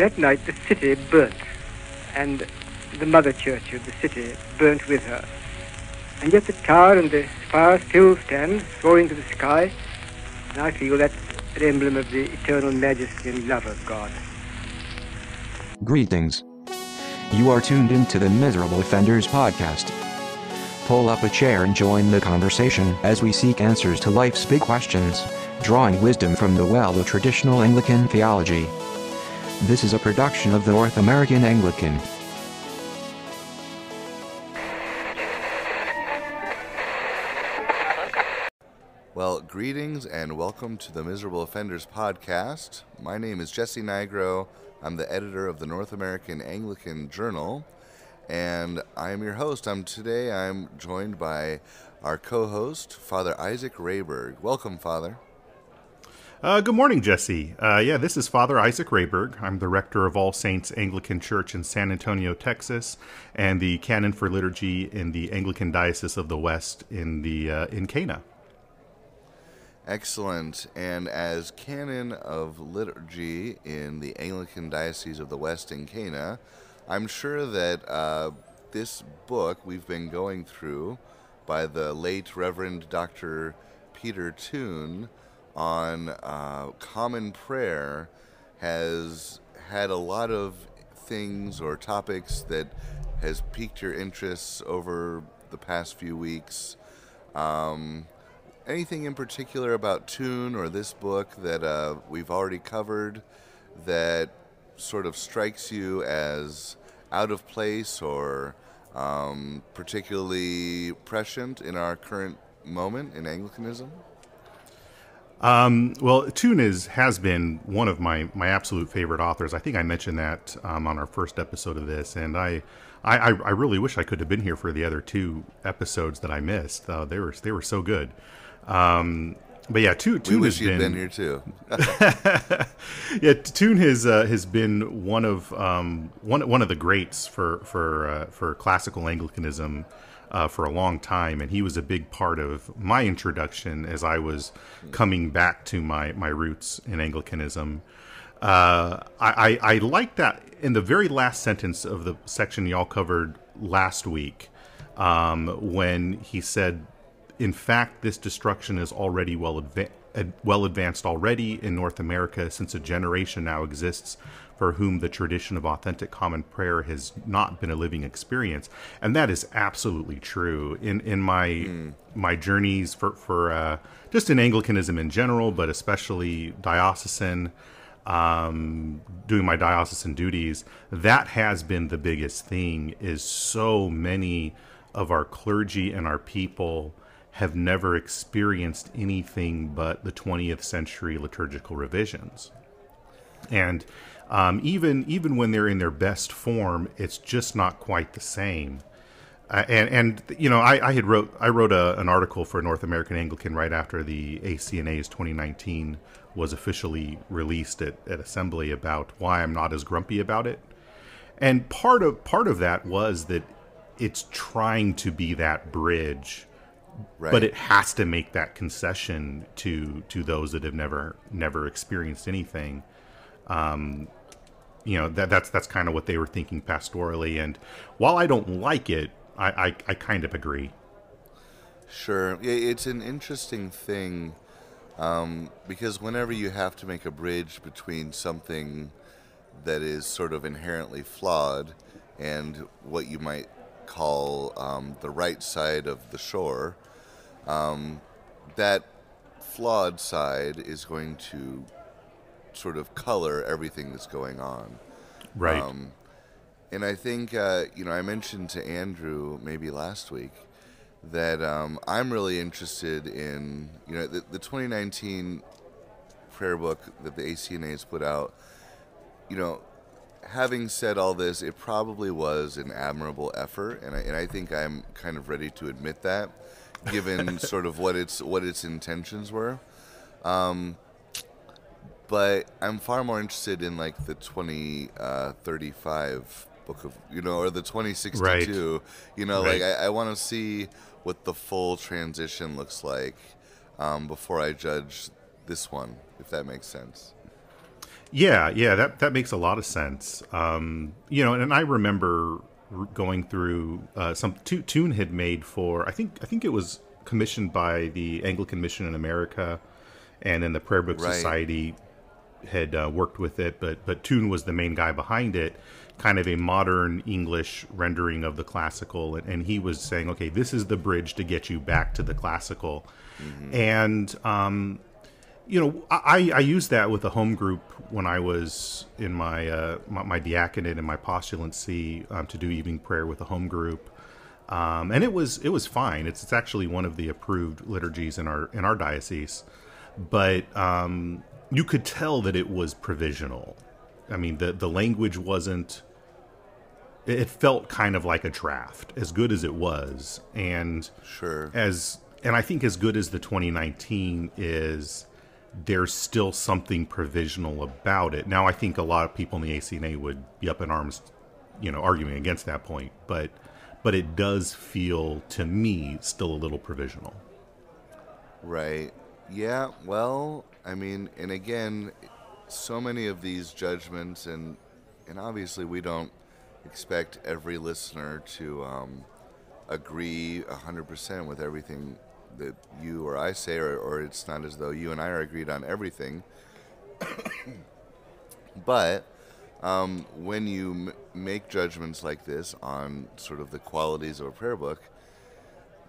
That night the city burnt, and the mother church of the city burnt with her. And yet the tower and the spire still stand, soaring to the sky, and I feel that's an emblem of the eternal majesty and love of God. Greetings. You are tuned into the Miserable Offenders podcast. Pull up a chair and join the conversation as we seek answers to life's big questions, drawing wisdom from the well of traditional Anglican theology. This is a production of the North American Anglican. Well, greetings and welcome to the Miserable Offenders podcast. My name is Jesse Nigro. I'm the editor of the North American Anglican Journal, and I am your host. I'm today. I'm joined by our co-host, Father Isaac Rehberg. Welcome, Father. Uh, good morning, Jesse. Uh, yeah, this is Father Isaac Rehberg. I'm the rector of All Saints Anglican Church in San Antonio, Texas, and the canon for liturgy in the Anglican Diocese of the West in the uh, in CANA. Excellent. And as canon of liturgy in the Anglican Diocese of the West in CANA, I'm sure that uh, this book we've been going through by the late Reverend Dr. Peter Toon on uh, common prayer has had a lot of things or topics that has piqued your interests over the past few weeks. Um, anything in particular about Toon or this book that uh, we've already covered that sort of strikes you as out of place or um, particularly prescient in our current moment in Anglicanism? Um, well, Toon is has been one of my my absolute favorite authors. I think I mentioned that um, on our first episode of this, and I, I I really wish I could have been here for the other two episodes that I missed. Uh, they were they were so good. Um, but yeah, Toon, Toon has you'd been, been here too. yeah, Toon has uh, has been one of um, one one of the greats for for uh, for classical Anglicanism uh, for a long time, and he was a big part of my introduction as I was coming back to my my roots in Anglicanism. Uh, I, I, I like that in the very last sentence of the section y'all covered last week, um, when he said, "In fact, this destruction is already well well advanced already in North America, since a generation now exists for whom the tradition of authentic common prayer has not been a living experience, and that is absolutely true. In in my mm. my journeys for for uh, just in Anglicanism in general, but especially diocesan, um, doing my diocesan duties, that has been the biggest thing. Is so many of our clergy and our people have never experienced anything but the 20th century liturgical revisions. And um, even even when they're in their best form, it's just not quite the same. Uh, and and you know, I, I had wrote I wrote a, an article for North American Anglican right after the ACNA's 2019 was officially released at, at Assembly about why I'm not as grumpy about it. And part of part of that was that it's trying to be that bridge Right. but it has to make that concession to to those that have never never experienced anything um, you know that that's that's kind of what they were thinking pastorally and while i don't like it i i, I kind of agree. Sure. It's an interesting thing um, because whenever you have to make a bridge between something that is sort of inherently flawed and what you might call um, the right side of the shore um, that flawed side is going to sort of color everything that's going on. Right. Um, and I think, uh, you know, I mentioned to Andrew maybe last week that um, I'm really interested in, you know, the, the 2019 prayer book that the ACNA has put out. You know, having said all this, it probably was an admirable effort, and I, and I think I'm kind of ready to admit that, given sort of what its what its intentions were. Um, but I'm far more interested in like the 2035 uh, book of you know or the 2062 right. you know right. like I, I want to see what the full transition looks like um, before I judge this one if that makes sense Yeah, yeah, that that makes a lot of sense. Um, you know, and I remember going through uh, some Toon had made for I think I think it was commissioned by the Anglican Mission in America, and then the Prayer Book right. Society had uh, worked with it, but but Toon was the main guy behind it, kind of a modern English rendering of the classical, and, and he was saying, okay, this is the bridge to get you back to the classical, mm-hmm. and um, you know, I, I used that with a home group when I was in my uh, my, my, diaconate and my postulancy um, to do evening prayer with a home group, um, and it was it was fine. It's it's actually one of the approved liturgies in our in our diocese, but um, you could tell that it was provisional. I mean, the the language wasn't. It felt kind of like a draft, as good as it was, and sure as and I think as good as the 2019 is, there's still something provisional about it. Now, I think a lot of people in the ACNA would be up in arms, you know, arguing against that point, but but it does feel to me still a little provisional. Right. Yeah. Well, I mean, and again, so many of these judgments, and and obviously we don't expect every listener to um, agree hundred percent with everything that you or I say, or, or it's not as though you and I are agreed on everything. but um, when you m- make judgments like this on sort of the qualities of a prayer book,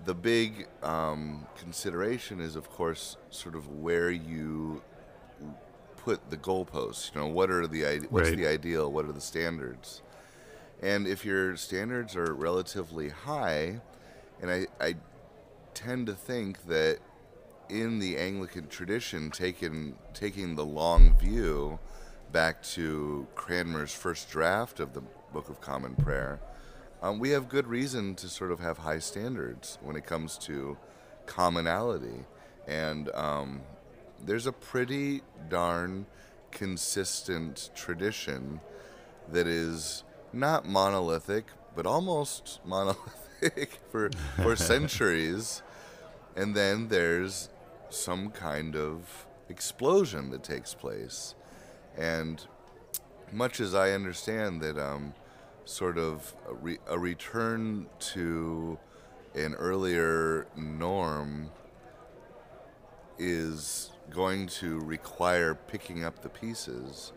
the big um, consideration is, of course, sort of where you put the goalposts. You know, what are the what's right. the ideal? What are the standards? And if your standards are relatively high, and I, I tend to think that in the Anglican tradition, taking taking the long view back to Cranmer's first draft of the Book of Common Prayer um, we have good reason to sort of have high standards when it comes to commonality. And um, there's a pretty darn consistent tradition that is not monolithic, but almost monolithic for, for centuries. And then there's some kind of explosion that takes place. And much as I understand that um, sort of a, re- a return to an earlier norm is going to require picking up the pieces.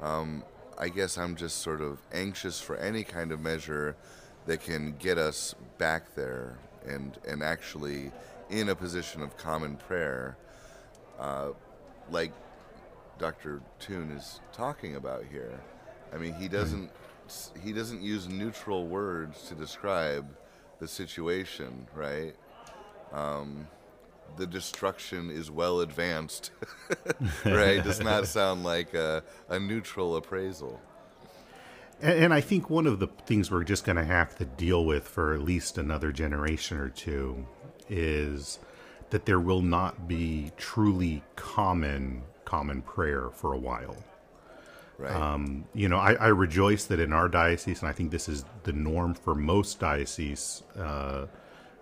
Um, I guess I'm just sort of anxious for any kind of measure that can get us back there and and actually in a position of common prayer, uh, like Dr. Toon is talking about here. I mean, he doesn't he doesn't use neutral words to describe the situation, right? Um, the destruction is well advanced, right? Does not sound like a, a neutral appraisal. And, and, I think one of the things we're just going to have to deal with for at least another generation or two is that there will not be truly common common prayer for a while. Right. Um, you know, I, I, rejoice that in our diocese, and I think this is the norm for most dioceses. Uh,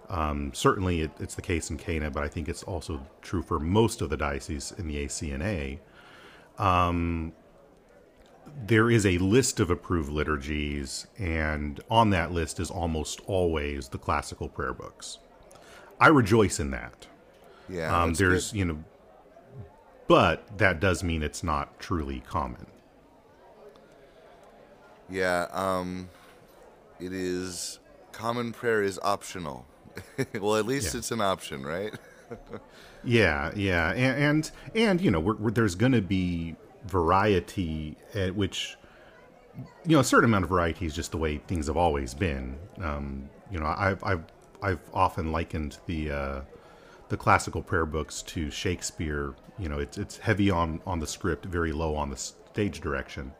um, certainly, it, it's the case in CANA, but I think it's also true for most of the dioceses in the ACNA. Um, there is a list of approved liturgies, and on that list is almost always the classical prayer books. I rejoice in that. Yeah, um, there's good. you know, but that does mean it's not truly common. Yeah, um, it is. Common prayer is optional. well, at least yeah. it's an option, right? yeah, yeah, and and, and you know, we're, we're, there's going to be variety at which you know a certain amount of variety is just the way things have always been. Um, you know, I've I've I've often likened the uh, the classical prayer books to Shakespeare. You know, it's it's heavy on on the script, very low on the stage direction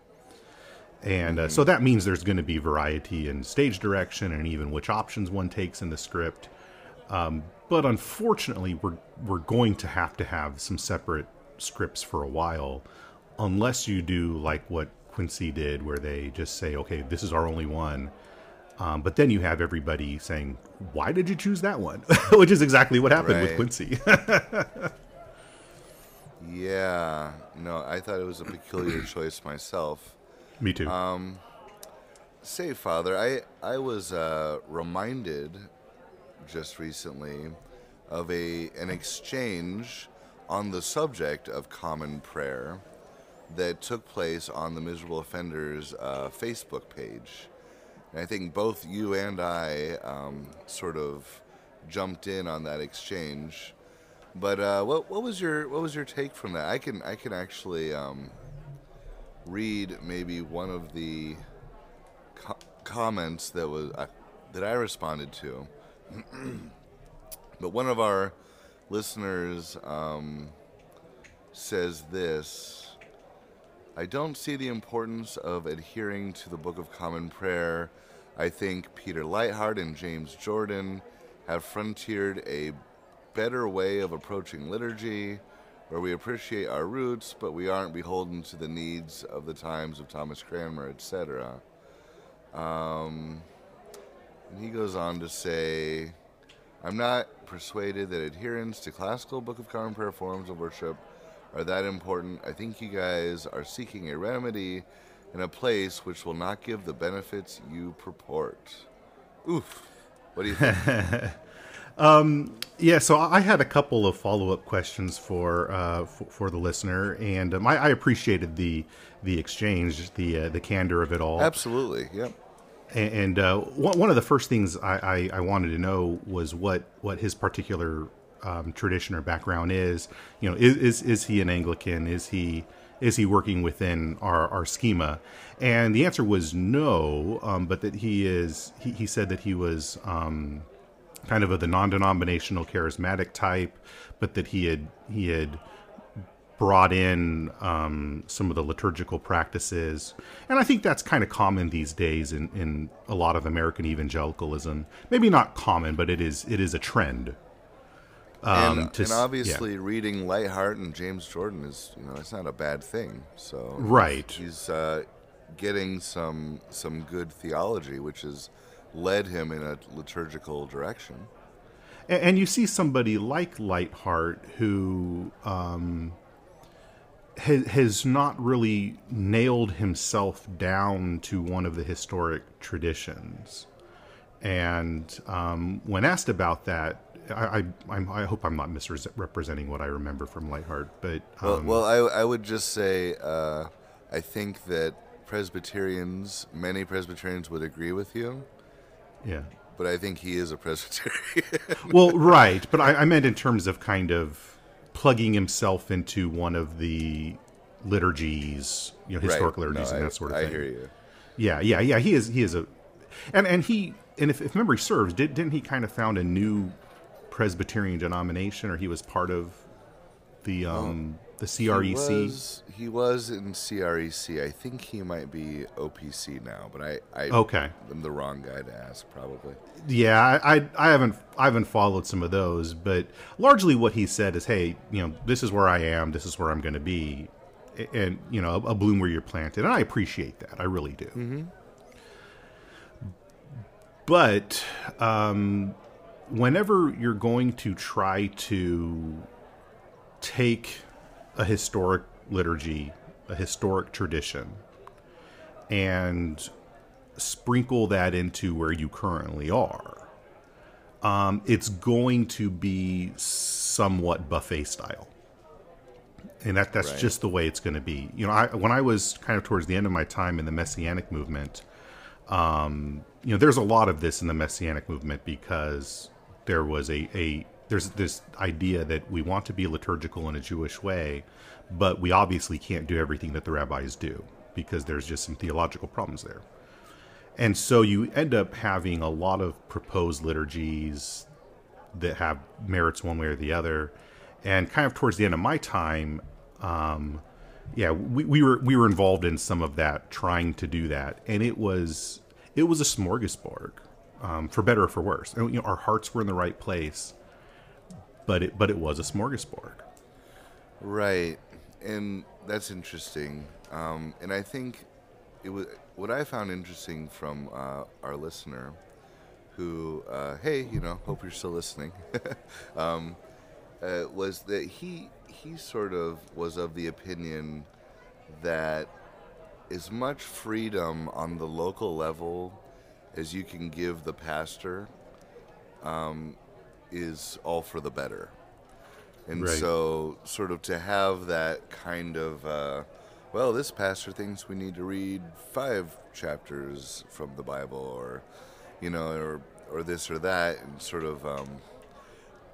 and uh, so that means there's going to be variety in stage direction and even which options one takes in the script. Um, but unfortunately, we're we're going to have to have some separate scripts for a while, unless you do like what Quincy did, where they just say, "Okay, this is our only one." Um, but then you have everybody saying, "Why did you choose that one?" Which is exactly what happened right. with Quincy. Yeah, no, I thought it was a peculiar choice myself. Me too. Um, say, Father, I I was uh, reminded just recently of a an exchange on the subject of common prayer that took place on the Miserable Offenders uh, Facebook page. And I think both you and I um, sort of jumped in on that exchange. But uh, what what was your what was your take from that? I can I can actually um, read maybe one of the co- comments that was uh, that I responded to. but one of our listeners um, says this. I don't see the importance of adhering to the Book of Common Prayer. I think Peter Leithart and James Jordan have frontiered a better way of approaching liturgy where we appreciate our roots, but we aren't beholden to the needs of the times of Thomas Cranmer, etc. Um, and he goes on to say, I'm not persuaded that adherence to classical Book of Common Prayer forms of worship are that important. I think you guys are seeking a remedy in a place which will not give the benefits you purport. Oof. What do you think? Yeah, so I had a couple of follow up questions for, uh, for for the listener, and um, I, I appreciated the the exchange, the uh, the candor of it all. Absolutely. Yep. And, and uh, one one of the first things I, I, I wanted to know was what what his particular um, tradition or background is. You know, is, is is he an Anglican? Is he is he working within our, our schema? And the answer was no, um, but that he is. He, he said that he was. Um, kind of of the non-denominational charismatic type, but that he had he had brought in um, some of the liturgical practices, and I think that's kind of common these days in, in a lot of American evangelicalism. Maybe not common, but it is it is a trend. Um, and, to and obviously, yeah. reading Leithart and James Jordan is, you know, it's not a bad thing. So Right. he's uh, getting some some good theology, which has led him in a liturgical direction. And, and you see somebody like Leithart who um, has, has not really nailed himself down to one of the historic traditions. And um, when asked about that, I, I, I hope I'm not misrepresenting what I remember from Leithart, but um, Well, well I, I would just say uh, I think that Presbyterians, many Presbyterians would agree with you, yeah. but I think he is a Presbyterian. well, right, but I, I meant in terms of kind of plugging himself into one of the liturgies, you know, historic Right. liturgies No, and I- that sort of thing. I hear you. Yeah, yeah, yeah. He is. He is a, and and he and if, if memory serves, did didn't he kind of found a new Presbyterian denomination, or he was part of the um the He CREC? was, he was in CREC. I think he might be OPC now, but I, I Okay. am the wrong guy to ask, probably. Yeah, I, I I haven't I haven't followed some of those, but largely what he said is, hey, you know, this is where I am, this is where I'm going to be, and you know, a, a bloom where you're planted, and I appreciate that, I really do. But um, whenever you're going to try to take a historic liturgy, a historic tradition, and sprinkle that into where you currently are, um, it's going to be somewhat buffet style. And that that's Right. just the way it's going to be. You know, I, when I was kind of towards the end of my time in the Messianic movement, um, you know, there's a lot of this in the Messianic movement because there was a, a there's this idea that we want to be liturgical in a Jewish way, but we obviously can't do everything that the rabbis do because there's just some theological problems there. And so you end up having a lot of proposed liturgies that have merits one way or the other. And kind of towards the end of my time, um, yeah, we, we were we were involved in some of that, trying to do that, and it was it was a smorgasbord, um, for better or for worse. And, you know, our hearts were in the right place, but it but it was a smorgasbord. Right, and that's interesting. Um, and I think it was what I found interesting from uh, our listener, who, uh, hey, you know, hope you're still listening, um, uh, was that he he sort of was of the opinion that as much freedom on the local level as you can give the pastor um, is all for the better. And Right. so, sort of to have that kind of, uh, well, this pastor thinks we need to read five chapters from the Bible, or, you know, or or this or that, and sort of, um,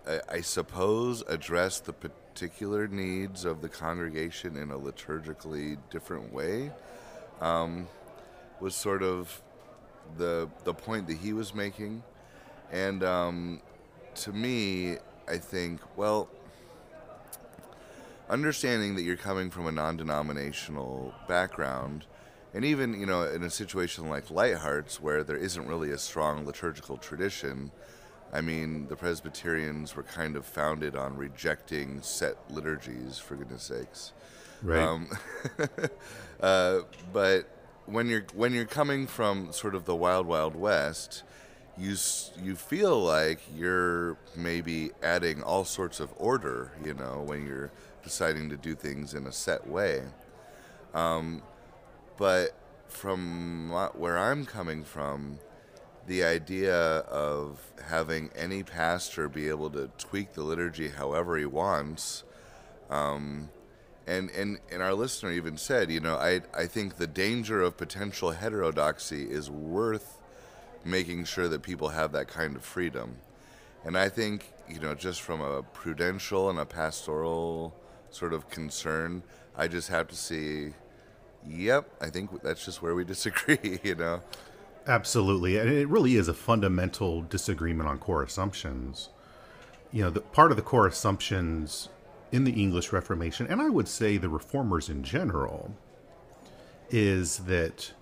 I, I suppose, address the particular needs of the congregation in a liturgically different way, um, was sort of the the point that he was making, and um, to me, I think, well, understanding that you're coming from a non-denominational background, and even you know in a situation like Leithart's where there isn't really a strong liturgical tradition. I mean, the Presbyterians were kind of founded on rejecting set liturgies, for goodness sakes. Right. Um, uh, but when you're when you're coming from sort of the wild wild west, you you feel like you're maybe adding all sorts of order. You know, when you're deciding to do things in a set way. Um, but from where I'm coming from, the idea of having any pastor be able to tweak the liturgy however he wants um, and, and and our listener even said, you know, I I think the danger of potential heterodoxy is worth making sure that people have that kind of freedom. And I think, you know, just from a prudential and a pastoral sort of concern, I just have to see, yep, I think that's just where we disagree, you know. Absolutely, and it really is a fundamental disagreement on core assumptions. You know, the part of the core assumptions in the English Reformation, and I would say the reformers in general, is that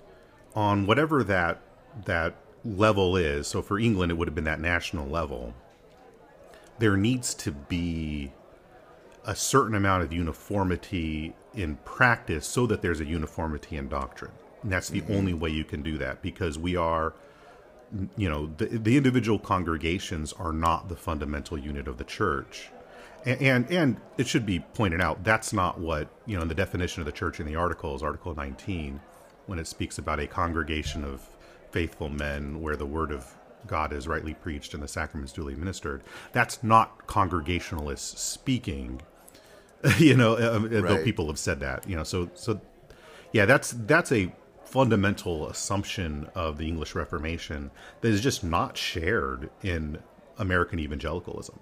on whatever that that level is. So for England, it would have been that national level. There needs to be a certain amount of uniformity in practice so that there's a uniformity in doctrine. And that's the mm-hmm. only way you can do that because we are, you know, the, the individual congregations are not the fundamental unit of the church. And, and and it should be pointed out that's not what you know in the definition of the church in the articles Article 19 when it speaks about a congregation of faithful men where the word of God is rightly preached and the sacraments duly administered. That's not congregationalists speaking. you know, um, though people have said that. You know, so so yeah, that's that's a fundamental assumption of the English Reformation that is just not shared in American evangelicalism.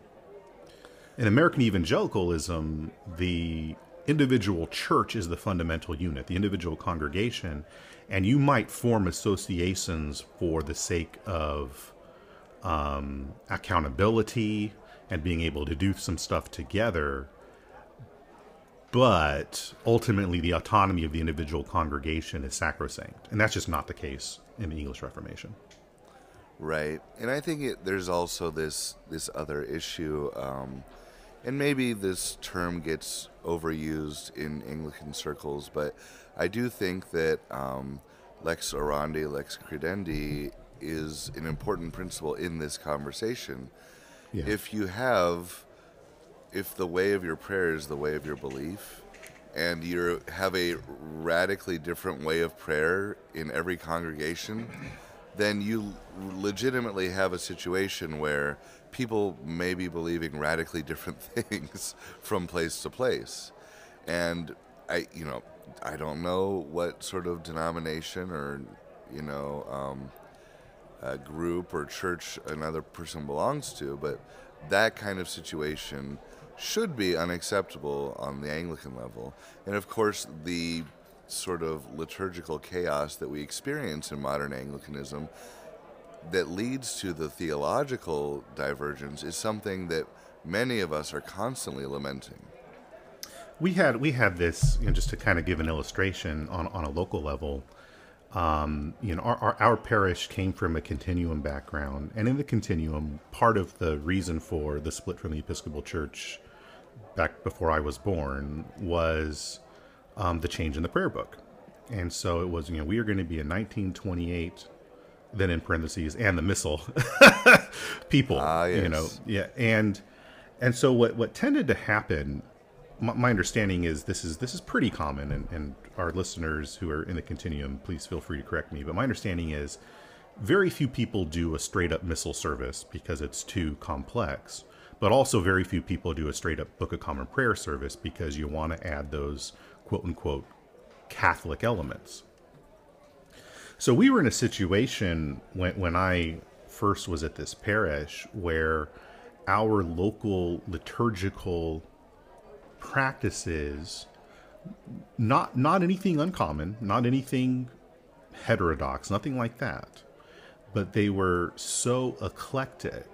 In American evangelicalism, the individual church is the fundamental unit, the individual congregation, and you might form associations for the sake of um, accountability and being able to do some stuff together. But ultimately, the autonomy of the individual congregation is sacrosanct, and that's just not the case in the English Reformation. Right, and I think it, there's also this this other issue, um, and maybe this term gets overused in Anglican circles, but I do think that um, lex orandi, lex credendi is an important principle in this conversation. Yeah. If you have, if the way of your prayer is the way of your belief, and you have a radically different way of prayer in every congregation, then you legitimately have a situation where people may be believing radically different things from place to place. And I, you know, I don't know what sort of denomination or, you know, um, group or church another person belongs to, but that kind of situation should be unacceptable on the Anglican level. And of course, the sort of liturgical chaos that we experience in modern Anglicanism that leads to the theological divergence is something that many of us are constantly lamenting. we had we had this you know, just to kind of give an illustration on on a local level um, you know our, our our parish came from a continuum background and in the continuum part of the reason for the split from the episcopal church back before i was born was um, the change in the prayer book and so it was you know we are going to be in 1928 then in parentheses and the missal people Ah, you know yeah and and so what what tended to happen my, my understanding is this is this is pretty common, and, and our listeners who are in the continuum, please feel free to correct me. But my understanding is very few people do a straight up missal service because it's too complex. But also, very few people do a straight up Book of Common Prayer service because you want to add those quote unquote Catholic elements. So we were in a situation when, when I first was at this parish where our local liturgical practices not not anything uncommon not anything heterodox nothing like that but they were so eclectic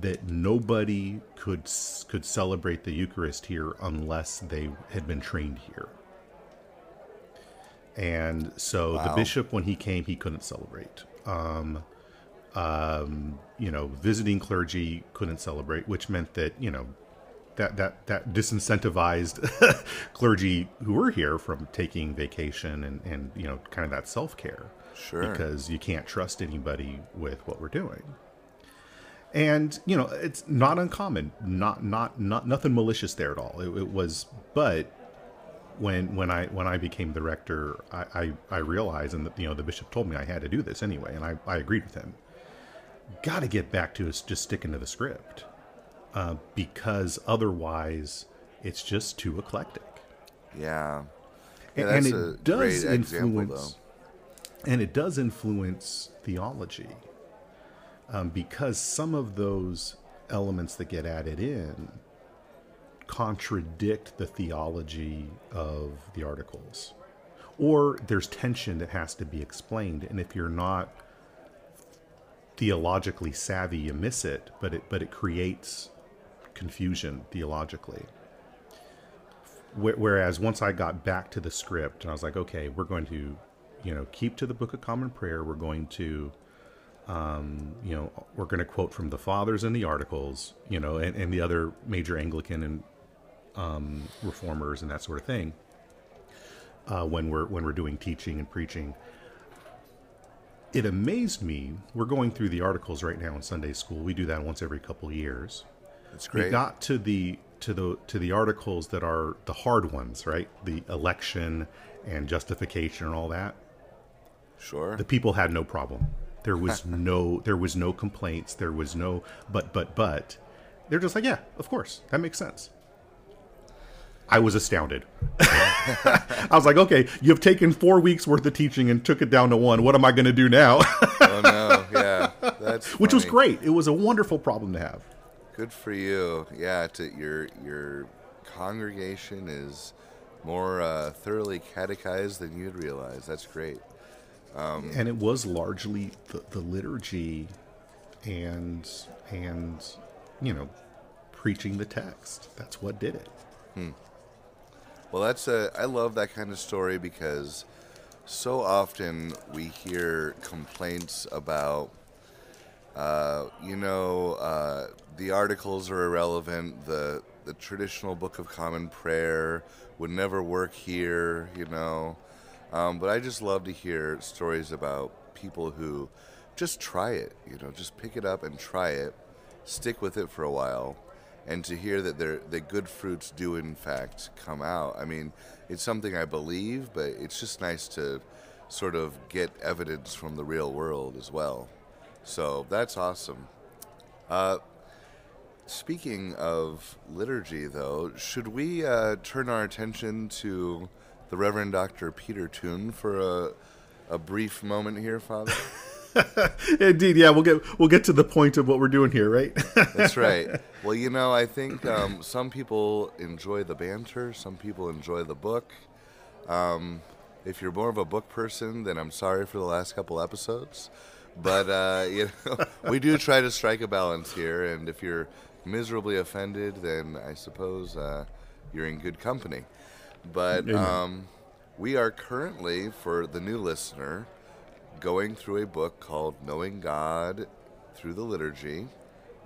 that nobody could could celebrate the Eucharist here unless they had been trained here. And so wow. the bishop, when he came, he couldn't celebrate. Um, um, you know, visiting clergy couldn't celebrate, which meant that you know that that that disincentivized clergy who were here from taking vacation and and you know kind of that self care. Sure. Because you can't trust anybody with what we're doing. And you know, it's not uncommon. Not not not nothing malicious there at all. It, it was, but when when I when I became the rector, I, I, I realized, and the, you know, the bishop told me I had to do this anyway, and I, I agreed with him. Got to get back to us just sticking to the script, uh, because otherwise it's just too eclectic. Yeah, yeah and, and it does influence and it does influence theology um, because some of those elements that get added in contradict the theology of the articles or there's tension that has to be explained and if you're not theologically savvy you miss it but it but it creates confusion theologically whereas once i got back to the script and i was like okay we're going to you know, keep to the Book of Common Prayer. We're going to, um, you know, we're going to quote from the Fathers and the Articles, you know, and, and the other major Anglican and um, reformers and that sort of thing. Uh, when we're when we're doing teaching and preaching, it amazed me. We're going through the articles right now in Sunday school. We do that once every couple of years. That's great. We got to the to the to the articles that are the hard ones, right? The election and justification and all that. Sure. The people had no problem. There was no there was no complaints. There was no but but but. They're just like, yeah, of course, that makes sense. I was astounded. I was like, okay, you've taken four weeks worth of teaching and took it down to one. What am I going to do now? oh no, yeah, that's funny. which was great. It was a wonderful problem to have. Good for you. Yeah, to your your congregation is more uh, thoroughly catechized than you'd realize. That's great. Um, and it was largely the, the liturgy and and you know preaching the text. That's what did it. Hmm. Well, that's a. I love that kind of story because so often we hear complaints about, uh, you know, uh, the articles are irrelevant. The the traditional Book of Common Prayer would never work here. You know, um, but I just love to hear stories about people who just try it, you know, just pick it up and try it, stick with it for a while, and to hear that the good fruits do in fact come out. I mean, it's something I believe, but it's just nice to sort of get evidence from the real world as well. So that's awesome. Uh, speaking of liturgy, though, should we uh, turn our attention to the Reverend Dr. Peter Toon for a, a brief moment here, Father? Indeed, yeah. We'll get we'll get to the point of what we're doing here, right? That's right. Well, you know, I think um, some people enjoy the banter, some people enjoy the book. Um, if you're more of a book person, then I'm sorry for the last couple episodes, but uh, you know, we do try to strike a balance here. And if you're miserably offended, then I suppose uh, you're in good company. But um, we are currently, for the new listener, going through a book called Knowing God Through the Liturgy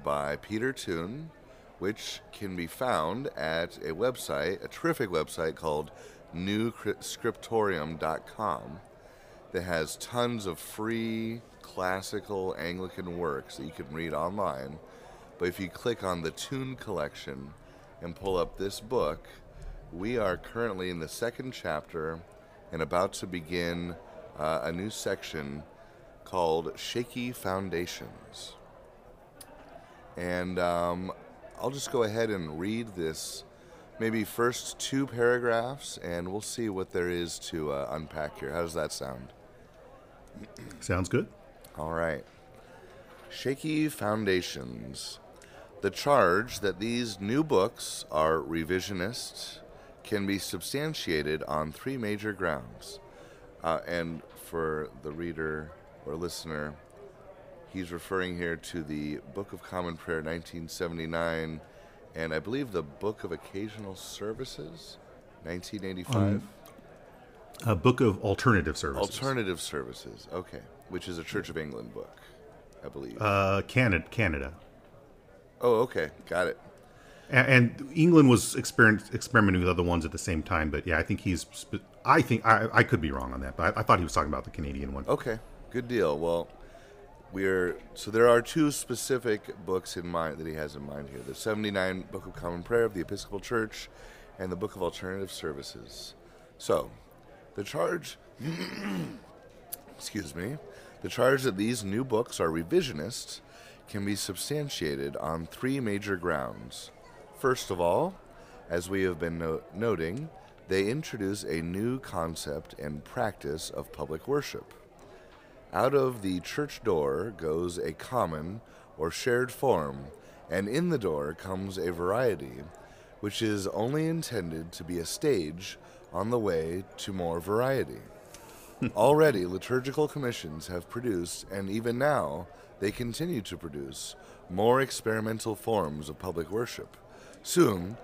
by Peter Toon, which can be found at a website, a terrific website called newscriptorium.com that has tons of free classical Anglican works that you can read online. But if you click on the Toon collection, and pull up this book, we are currently in the second chapter and about to begin uh, a new section called Shaky Foundations. And um, I'll just go ahead and read this, maybe first two paragraphs, and we'll see what there is to uh, unpack here. How does that sound? Sounds good. All right. Shaky Foundations. The charge that these new books are revisionist can be substantiated on three major grounds. Uh, and for the reader or listener, he's referring here to the Book of Common Prayer 1979 and I believe the Book of Occasional Services 1985. Um, a book of alternative services. Alternative Services, okay, which is a Church of England book, I believe. Uh, Canada. Canada. oh, okay, got it. And, and England was experiment, experimenting with other ones at the same time, but yeah, I think he's. sp- I think I, I could be wrong on that, but I, I thought he was talking about the Canadian one. Okay, good deal. Well, we're so there are two specific books in mind that he has in mind here: the '79 Book of Common Prayer of the Episcopal Church, and the Book of Alternative Services. So, the charge, excuse me, the charge that these new books are revisionist can be substantiated on three major grounds. First of all, as we have been no- noting, they introduce a new concept and practice of public worship. Out of the church door goes a common or shared form, and in the door comes a variety, which is only intended to be a stage on the way to more variety. Already, liturgical commissions have produced, and even now they continue to produce, more experimental forms of public worship. Soon,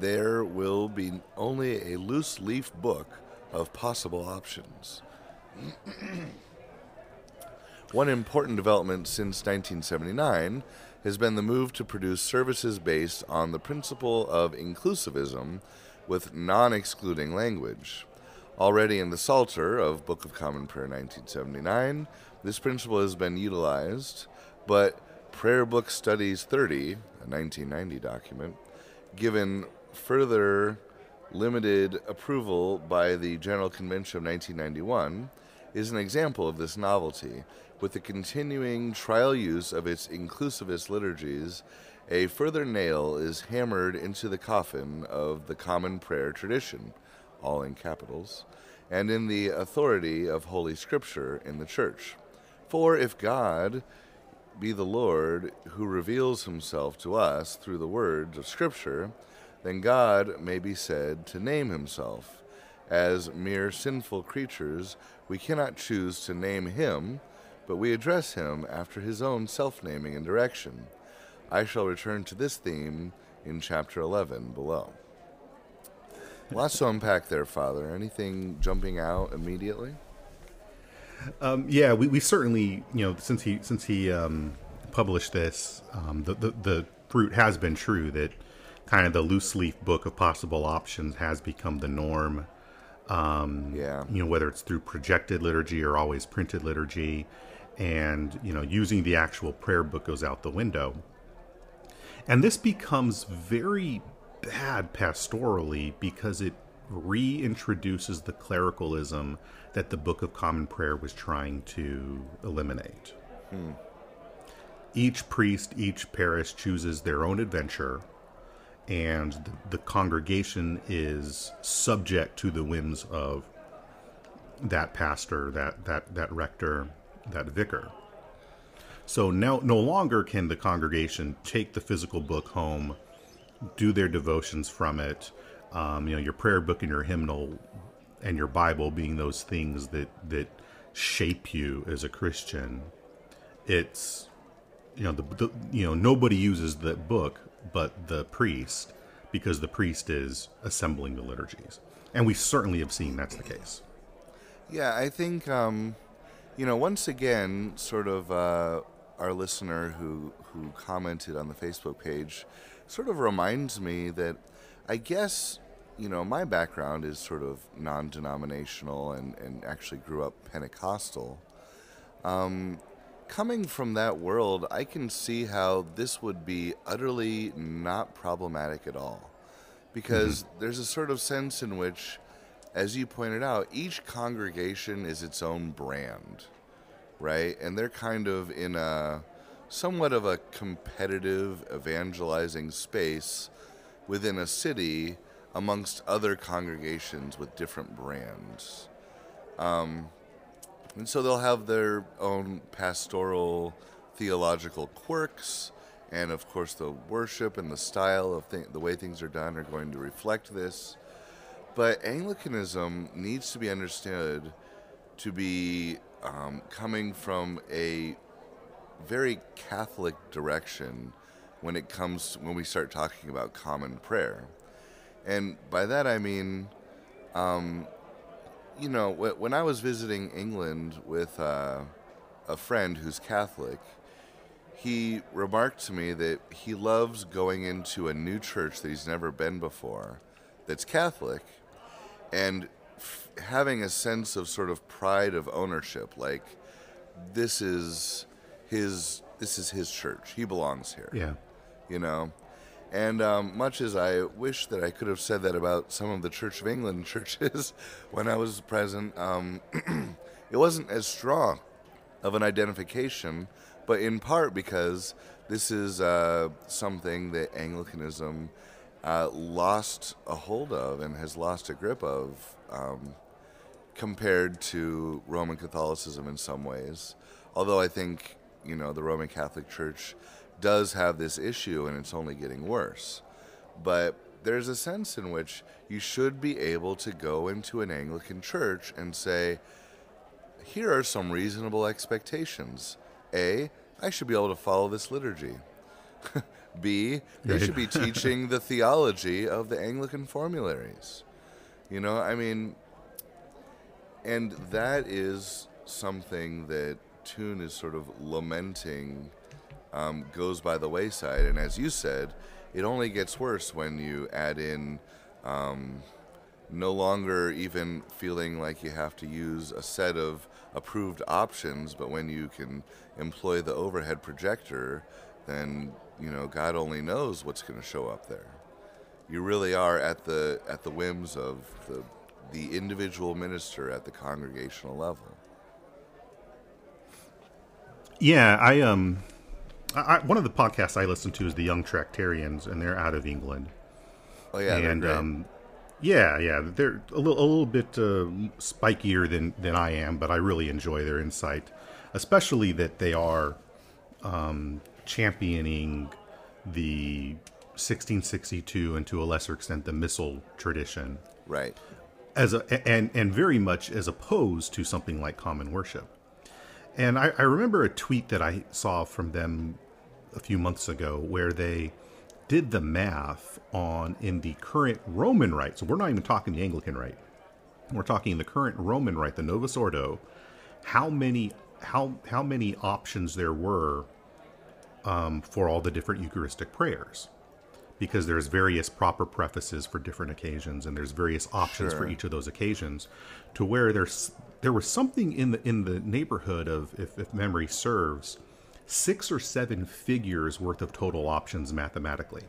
there will be only a loose leaf book of possible options. One important development since 1979 has been the move to produce services based on the principle of inclusivism with non excluding language. Already in the Psalter of Book of Common Prayer 1979, this principle has been utilized, but Prayer Book Studies 30, a 1990 document, given further limited approval by the General Convention of 1991, is an example of this novelty. With the continuing trial use of its inclusivist liturgies, a further nail is hammered into the coffin of the common prayer tradition, all in capitals, and in the authority of Holy Scripture in the Church. For if God be the Lord who reveals himself to us through the words of Scripture, then God may be said to name himself. As mere sinful creatures, we cannot choose to name him, but we address him after his own self naming and direction. I shall return to this theme in chapter 11 below. Lots to unpack there, Father. Anything jumping out immediately? Um, yeah, we, we certainly, you know, since he since he um, published this, um, the, the the fruit has been true that kind of the loose leaf book of possible options has become the norm. Um, Yeah. you know, whether it's through projected liturgy or always printed liturgy, and you know, using the actual prayer book goes out the window. And this becomes very bad pastorally because it reintroduces the clericalism that the Book of Common Prayer was trying to eliminate. Each priest, each parish chooses their own adventure, and the, the congregation is subject to the whims of that pastor, that, that, that rector, that vicar. So now, no longer can the congregation take the physical book home, do their devotions from it. Um, you know, your prayer book and your hymnal and your Bible being those things that that shape you as a Christian. It's you know the, the you know nobody uses the book but the priest because the priest is assembling the liturgies, and we certainly have seen that's the case. Yeah, I think, um, you know, once again, sort of uh, our listener who, who commented on the Facebook page sort of reminds me that I guess, you know, my background is sort of non denominational and, and actually grew up Pentecostal. Um, coming from that world, I can see how this would be utterly not problematic at all. because there's a sort of sense in which, as you pointed out, each congregation is its own brand, right? And they're kind of in a somewhat of a competitive evangelizing space within a city amongst other congregations with different brands. Um, and so they'll have their own pastoral theological quirks, and of course, the worship and the style of th- the way things are done are going to reflect this. But Anglicanism needs to be understood to be um, coming from a very Catholic direction when it comes when we start talking about common prayer. And by that I mean, um, you know, when I was visiting England with uh, a friend who's Catholic, he remarked to me that he loves going into a new church that he's never been before that's Catholic and f- having a sense of sort of pride of ownership like this is his this is his church. He belongs here. Yeah. you know and um, much as I wish that I could have said that about some of the Church of England churches when I was present, um, it wasn't as strong of an identification, but in part because this is uh, something that Anglicanism uh, lost a hold of and has lost a grip of um, compared to Roman Catholicism in some ways. Although I think, you know, the Roman Catholic Church does have this issue and it's only getting worse. But there's a sense in which you should be able to go into an Anglican church and say, here are some reasonable expectations. A, I should be able to follow this liturgy. B, they should be teaching the theology of the Anglican formularies. You know, I mean, and that is something that Toon is sort of lamenting um, goes by the wayside. And as you said, it only gets worse when you add in um, no longer even feeling like you have to use a set of approved options, but when you can employ the overhead projector, then you know God only knows what's going to show up there. You really are at the at the whims of the the individual minister at the congregational level. Yeah, I um, I, one of the podcasts I listen to is the Young Tractarians, and they're out of England. Oh yeah, and um, yeah, yeah, they're a little, a little bit uh, spikier than than I am, but I really enjoy their insight, especially that they are um, championing the 1662 and to a lesser extent the missal tradition right. as a and and very much as opposed to something like common worship. And I, I remember a tweet that I saw from them a few months ago where they did the math on in the current Roman rite. So we're not even talking the Anglican rite. We're talking the current Roman rite, the Novus Ordo. How many how how many options there were um, for all the different Eucharistic prayers? Because there's various proper prefaces for different occasions, and there's various options for each of those occasions. To where there's there was something in the in the neighborhood of, if, if memory serves, six or seven figures worth of total options mathematically.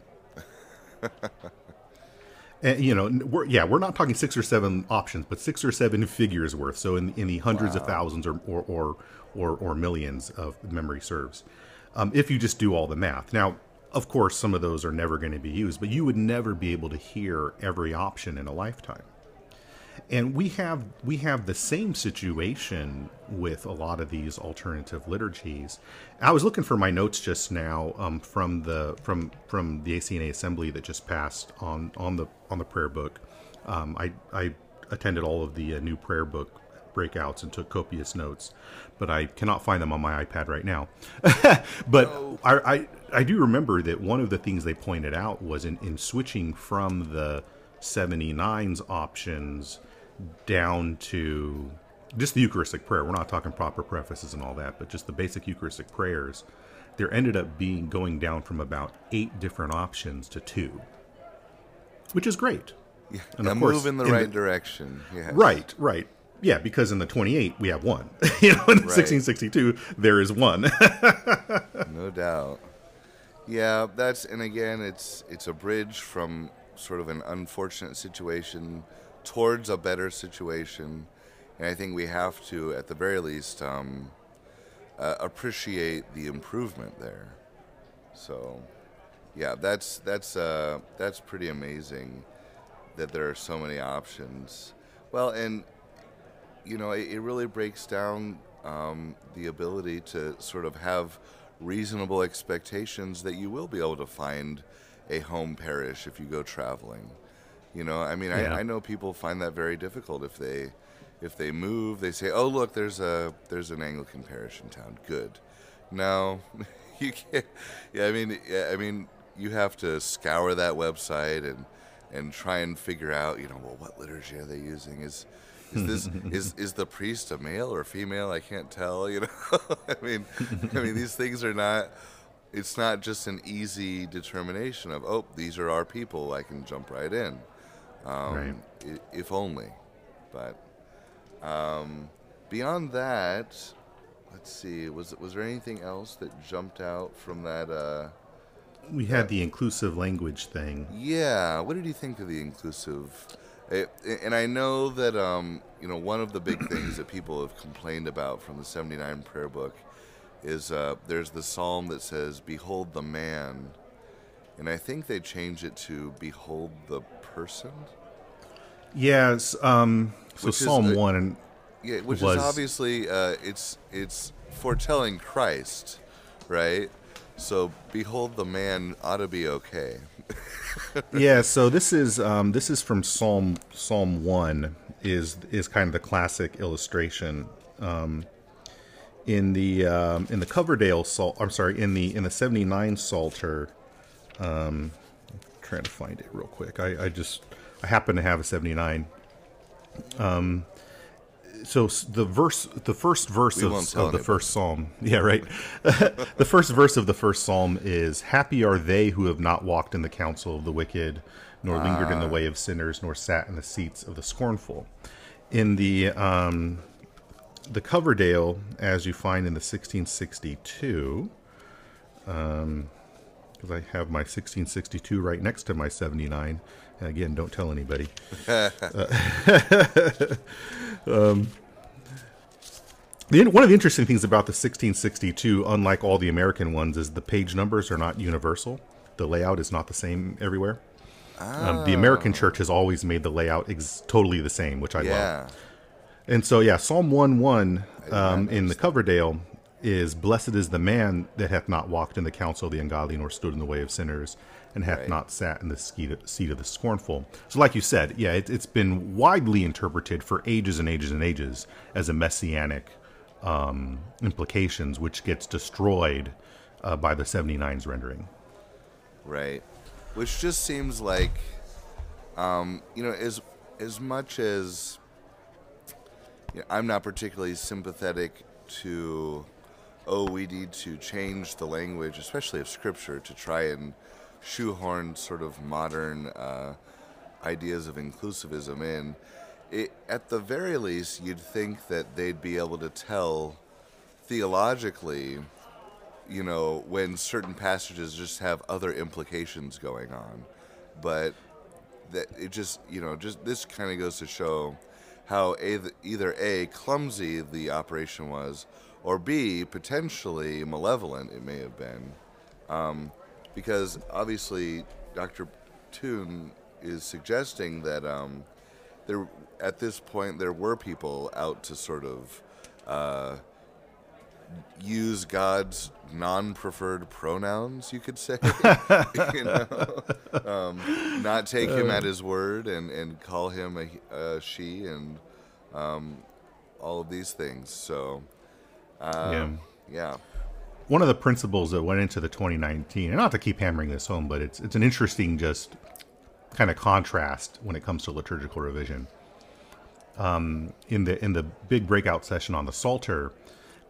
And, you know, we're, yeah, we're not talking six or seven options, but six or seven figures worth. So in, in the hundreds of thousands or or, or or or millions of memory serves, um, if you just do all the math. Now, of course, some of those are never going to be used, but you would never be able to hear every option in a lifetime. And we have we have the same situation with a lot of these alternative liturgies. I was looking for my notes just now um, from the from from the ACNA assembly that just passed on on the on the prayer book. Um, I I attended all of the uh, new prayer book breakouts and took copious notes, but I cannot find them on my iPad right now. but I, I I do remember that one of the things they pointed out was in, in switching from the 79's options down to just the Eucharistic prayer. We're not talking proper prefaces and all that, but just the basic Eucharistic prayers. There ended up being going down from about eight different options to two, which is great. And a of course, move in the in right the- direction. Yes. Right, right. Yeah, because in the 28 we have one. you know, in the 1662 there is one. No doubt. Yeah, that's and again, it's it's a bridge from sort of an unfortunate situation towards a better situation, and I think we have to, at the very least, um, uh, appreciate the improvement there. So, yeah, that's that's uh, that's pretty amazing that there are so many options. Well, and you know, it, it really breaks down um, the ability to sort of have reasonable expectations that you will be able to find a home parish if you go traveling. You know, I mean, Yeah. I, I know people find that very difficult if they if they move. They say, "Oh, look, there's a there's an Anglican parish in town. Good." No, you can't. Yeah, I mean, yeah, I mean, you have to scour that website and and try and figure out, you know, well, what liturgy are they using? Is is this is is the priest a male or female? I can't tell. You know, I mean, I mean, these things are not. It's not just an easy determination of, oh, these are our people. I can jump right in. Um, Right. i- if only. But um, beyond that, let's see. Was was there anything else that jumped out from that? Uh, We had the inclusive language thing. yeah. What did you think of the inclusive? It, and I know that um, you know one of the big things that people have complained about from the '79 prayer book is uh, there's the psalm that says "Behold the man," and I think they changed it to "Behold the person." Yes. Um, so Which Psalm one and Yeah, which was- is obviously uh, it's it's foretelling Christ, right? So behold, the man ought to be okay. yeah. So this is um, this is from Psalm Psalm one is is kind of the classic illustration. Um, in the um, in the Coverdale Psalm, I'm sorry, in the in the 79 Psalter. Um, trying to find it real quick. I, I just I happen to have a 79. Um, so the verse, the first verse of, of the first psalm, yeah, right. the first verse of the first psalm is, "Happy are they who have not walked in the counsel of the wicked, nor lingered Ah. in the way of sinners, nor sat in the seats of the scornful." In the um, the Coverdale, as you find in the 1662, because I have my 1662 right next to my 79. And again, don't tell anybody. Uh, um, the, one of the interesting things about the 1662, unlike all the American ones, is the page numbers are not universal. The layout is not the same everywhere. Um, the American church has always made the layout ex- totally the same, which I love. And so, yeah, Psalm 1 1 um, in the Coverdale is Blessed is the man that hath not walked in the counsel of the ungodly, nor stood in the way of sinners, and hath Right. not sat in the seat seat of the scornful. So, like you said, yeah, it, it's been widely interpreted for ages and ages and ages as a messianic um, implications, which gets destroyed uh, by the 79's rendering. right. Which just seems like, um, you know, as as much as you know, I'm not particularly sympathetic to, oh, we need to change the language, especially of Scripture, to try and shoehorn sort of modern uh, ideas of inclusivism in. It, at the very least, you'd think that they'd be able to tell theologically, you know, when certain passages just have other implications going on. But that it just, you know, just this kind of goes to show how either A, clumsy the operation was, or B, potentially malevolent it may have been. Um, because obviously, Dr. Toon is suggesting that um, there, at this point, there were people out to sort of uh, use God's non-preferred pronouns, you could say, you know, um, not take him at his word and, and call him a, a she and um, all of these things. So, yeah. yeah, one of the principles that went into the 2019 and not to keep hammering this home but it's it's an interesting just kind of contrast when it comes to liturgical revision um, in the in the big breakout session on the psalter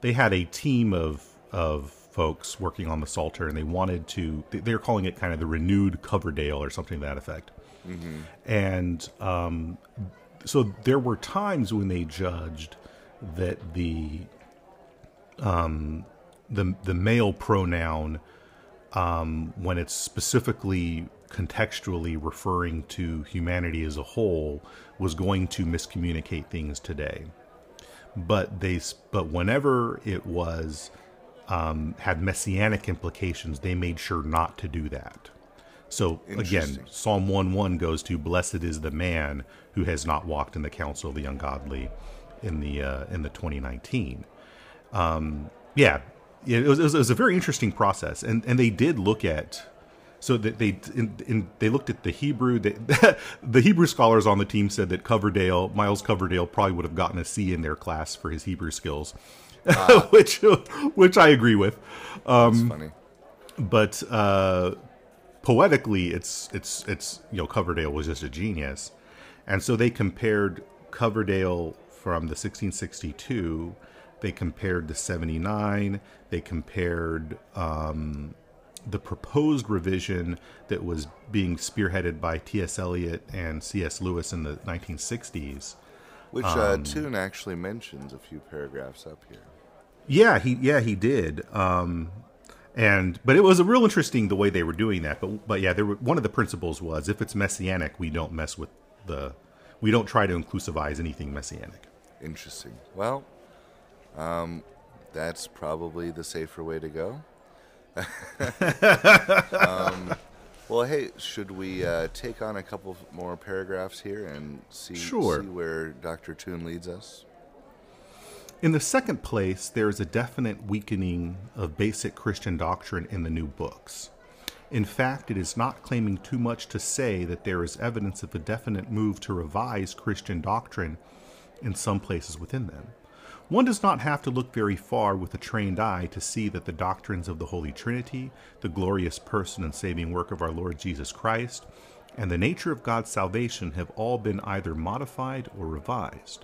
they had a team of of folks working on the psalter and they wanted to they, they were calling it kind of the renewed coverdale or something to that effect and um, so there were times when they judged that the the the male pronoun um, when it's specifically contextually referring to humanity as a whole was going to miscommunicate things today. But they, but whenever it was um, had messianic implications, they made sure not to do that. So again, Psalm 1 1 goes to Blessed is the man who has not walked in the counsel of the ungodly in the uh, in the 2019. Um, yeah, it was, it was, it was a very interesting process, and and they did look at so that they in, in, they looked at the Hebrew. They, the Hebrew scholars on the team said that Coverdale, Miles Coverdale, probably would have gotten a C in their class for his Hebrew skills, which which I agree with. That's funny. But uh, poetically, it's it's it's you know Coverdale was just a genius, and so they compared Coverdale from the 1662. They compared the 79. They compared um, the proposed revision that was being spearheaded by T.S. Eliot and C.S. Lewis in the 1960s. Which uh, Toon actually mentions a few paragraphs up here. Yeah, he yeah he did. Um, and but it was a real interesting the way they were doing that. But but yeah, there were, one of the principles was if it's messianic, we don't mess with the we don't try to inclusivize anything messianic. Interesting. Well, um, that's probably the safer way to go. um, well, hey, should we uh, take on a couple more paragraphs here and see, Sure. see where Dr. Toon leads us? In the second place, there is a definite weakening of basic Christian doctrine in the new books. In fact, it is not claiming too much to say that there is evidence of a definite move to revise Christian doctrine in some places within them. One does not have to look very far with a trained eye to see that the doctrines of the Holy Trinity, the glorious person and saving work of our Lord Jesus Christ, and the nature of God's salvation have all been either modified or revised.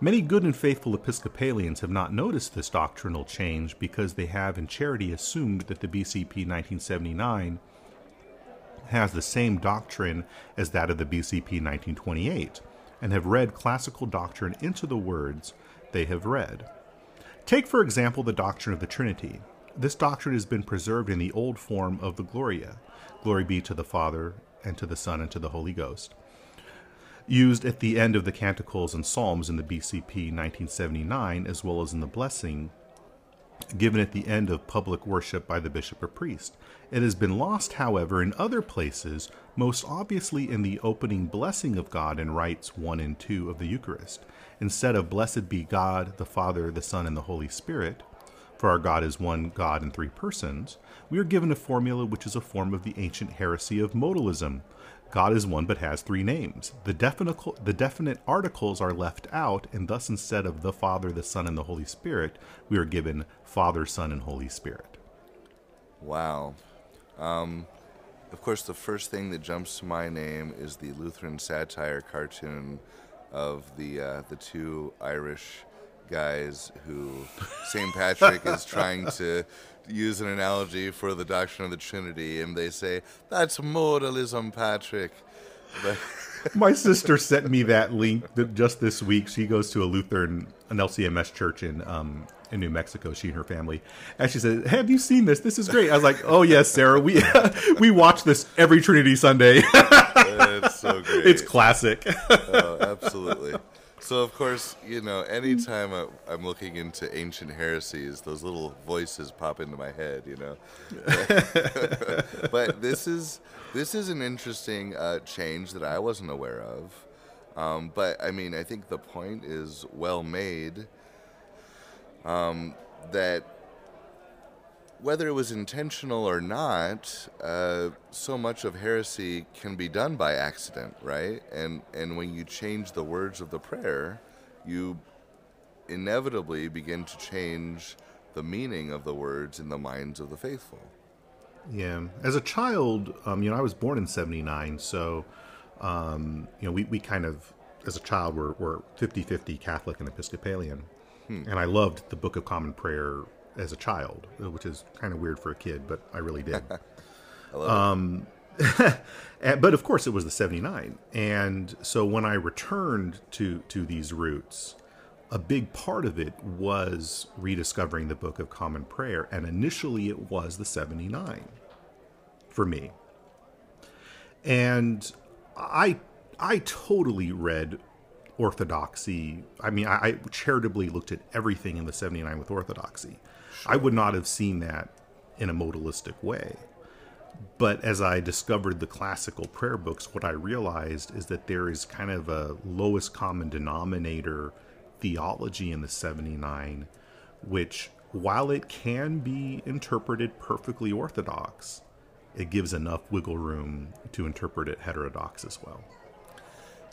Many good and faithful Episcopalians have not noticed this doctrinal change because they have in charity assumed that the BCP 1979 has the same doctrine as that of the BCP 1928 and have read classical doctrine into the words they have read. Take, for example, the doctrine of the Trinity. This doctrine has been preserved in the old form of the Gloria Glory be to the Father, and to the Son, and to the Holy Ghost used at the end of the canticles and psalms in the BCP 1979, as well as in the blessing given at the end of public worship by the bishop or priest. It has been lost, however, in other places, most obviously in the opening blessing of God in rites 1 and 2 of the Eucharist. Instead of Blessed be God, the Father, the Son, and the Holy Spirit, for our God is one God in three persons, we are given a formula which is a form of the ancient heresy of modalism. God is one but has three names. The definite, the definite articles are left out, and thus instead of the Father, the Son, and the Holy Spirit, we are given Father, Son, and Holy Spirit. Wow. Um, of course, the first thing that jumps to my name is the Lutheran satire cartoon of the uh, the two Irish guys who St. Patrick is trying to use an analogy for the doctrine of the Trinity, and they say that's modalism, Patrick. But My sister sent me that link just this week. She goes to a Lutheran, an LCMS church in um, in New Mexico. She and her family, and she said, "Have you seen this? This is great." I was like, "Oh yes, Sarah. We we watch this every Trinity Sunday. it's so great. it's classic." Oh, absolutely. So, of course, you know, anytime I- I'm looking into ancient heresies, those little voices pop into my head, you know. but this is this is an interesting uh, change that I wasn't aware of. Um, but I mean, I think the point is well made. Um, that whether it was intentional or not, uh, so much of heresy can be done by accident, right? And and when you change the words of the prayer, you inevitably begin to change the meaning of the words in the minds of the faithful. Yeah. As a child, um, you know, I was born in 79. So, um, you know, we, we kind of, as a child, were, were 50 50 Catholic and Episcopalian. And I loved the Book of Common Prayer as a child, which is kind of weird for a kid, but I really did. I love um, And- but of course, it was the 79. And so when I returned to, to these roots, a big part of it was rediscovering the Book of Common Prayer. And initially, it was the 79 for me. and I I totally read orthodoxy. I mean, I, I charitably looked at everything in the 79 with orthodoxy. I would not have seen that in a modalistic way. But as I discovered the classical prayer books, what I realized is that there is kind of a lowest common denominator theology in the 79, which, while it can be interpreted perfectly orthodox, it gives enough wiggle room to interpret it heterodox as well.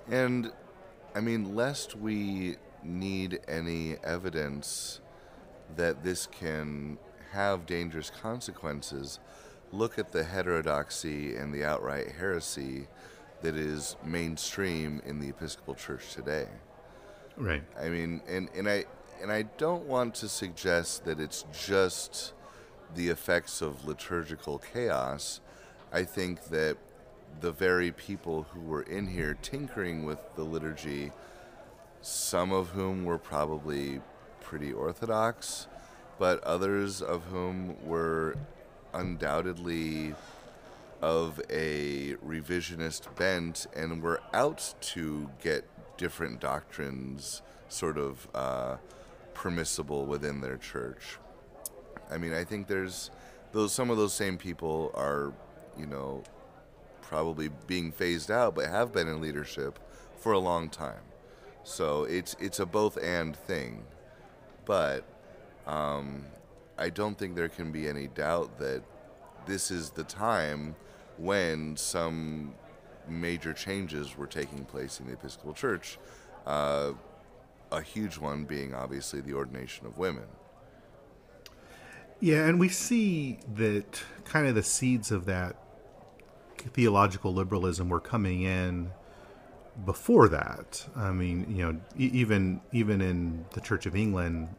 And I mean, lest we need any evidence that this can have dangerous consequences, look at the heterodoxy and the outright heresy that is mainstream in the Episcopal Church today. Right. I mean, and, and I and I don't want to suggest that it's just the effects of liturgical chaos. I think that the very people who were in here tinkering with the liturgy, some of whom were probably pretty orthodox, but others of whom were undoubtedly of a revisionist bent and were out to get different doctrines sort of uh, permissible within their church. I mean, I think there's those some of those same people are, you know, probably being phased out, but have been in leadership for a long time. So it's it's a both and thing, but um, I don't think there can be any doubt that this is the time when some major changes were taking place in the Episcopal Church. Uh, a huge one being obviously the ordination of women. Yeah, and we see that kind of the seeds of that theological liberalism were coming in before that. I mean, you know, e- even even in the Church of England,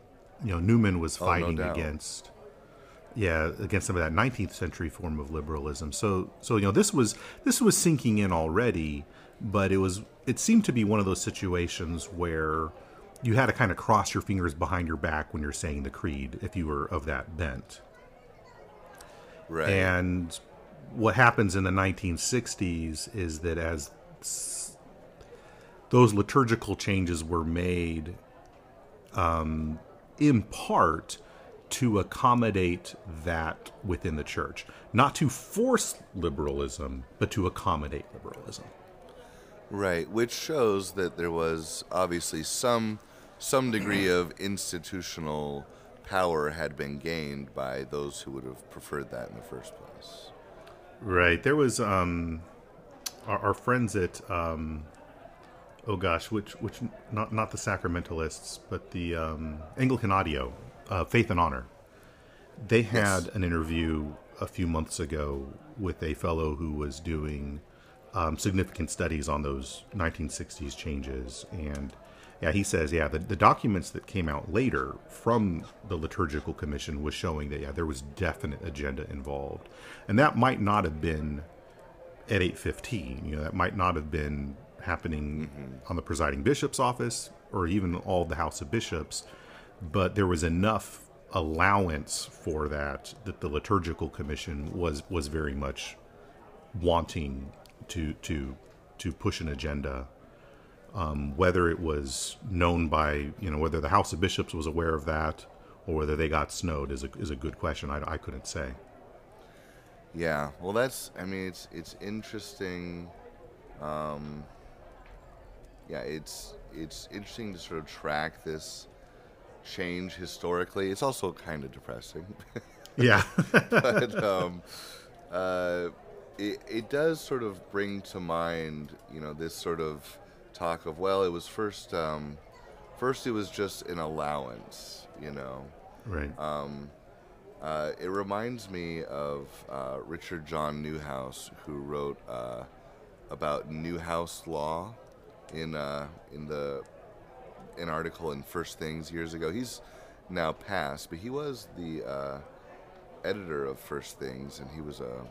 you know, Newman was Oh, no fighting against yeah, against some of that 19th century form of liberalism. So so you know, this was this was sinking in already, but it was it seemed to be one of those situations where you had to kind of cross your fingers behind your back when you're saying the creed if you were of that bent. Right. And what happens in the 1960s is that as those liturgical changes were made, um, in part to accommodate that within the church, not to force liberalism, but to accommodate liberalism. Right, which shows that there was obviously some some degree of institutional power had been gained by those who would have preferred that in the first place. Right. There was um, our, our friends at um, oh gosh, which which not not the Sacramentalists, but the um, Anglican Audio, uh, Faith and Honor. They had Yes. an interview a few months ago with a fellow who was doing um, significant studies on those 1960s changes, and yeah, he says yeah, the, the documents that came out later from the liturgical commission was showing that yeah, there was definite agenda involved, and that might not have been at 815. You know, that might not have been happening on the presiding bishop's office or even all the House of Bishops, but there was enough allowance for that that the liturgical commission was was very much wanting to to to push an agenda. Um, whether it was known by you know whether the House of Bishops was aware of that or whether they got snowed is a is a good question. I, I couldn't say. Yeah, well, that's. I mean, it's it's interesting. Um, yeah, it's it's interesting to sort of track this change historically. It's also kind of depressing, Yeah. but um, uh, it it does sort of bring to mind, you know, this sort of talk of well, it was first um, first it was just an allowance, you know. right. Uh, it reminds me of uh, Richard John Neuhaus, who wrote uh, about Neuhaus law in uh, in the an article in First Things years ago. He's now passed, but he was the uh, editor of First Things, and he was a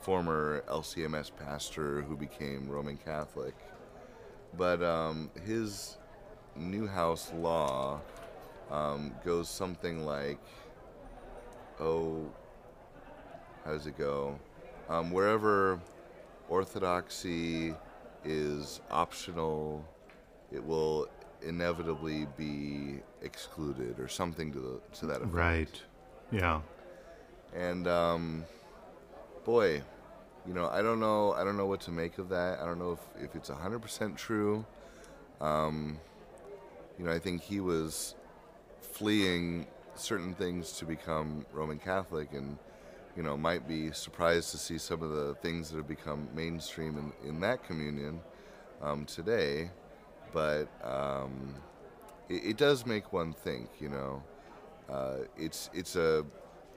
former LCMS pastor who became Roman Catholic. But um, his Neuhaus law um, goes something like oh, how does it go? Um, wherever orthodoxy is optional. It will inevitably be excluded or something to the, to that effect. Right. Yeah. And um, boy, you know, I don't know. I don't know what to make of that. I don't know if, if it's hundred percent true. Um, you know, I think he was fleeing certain things to become Roman Catholic, and you know, might be surprised to see some of the things that have become mainstream in, in that communion um, today. But um, it, it, does make one think. You know, uh, it's it's a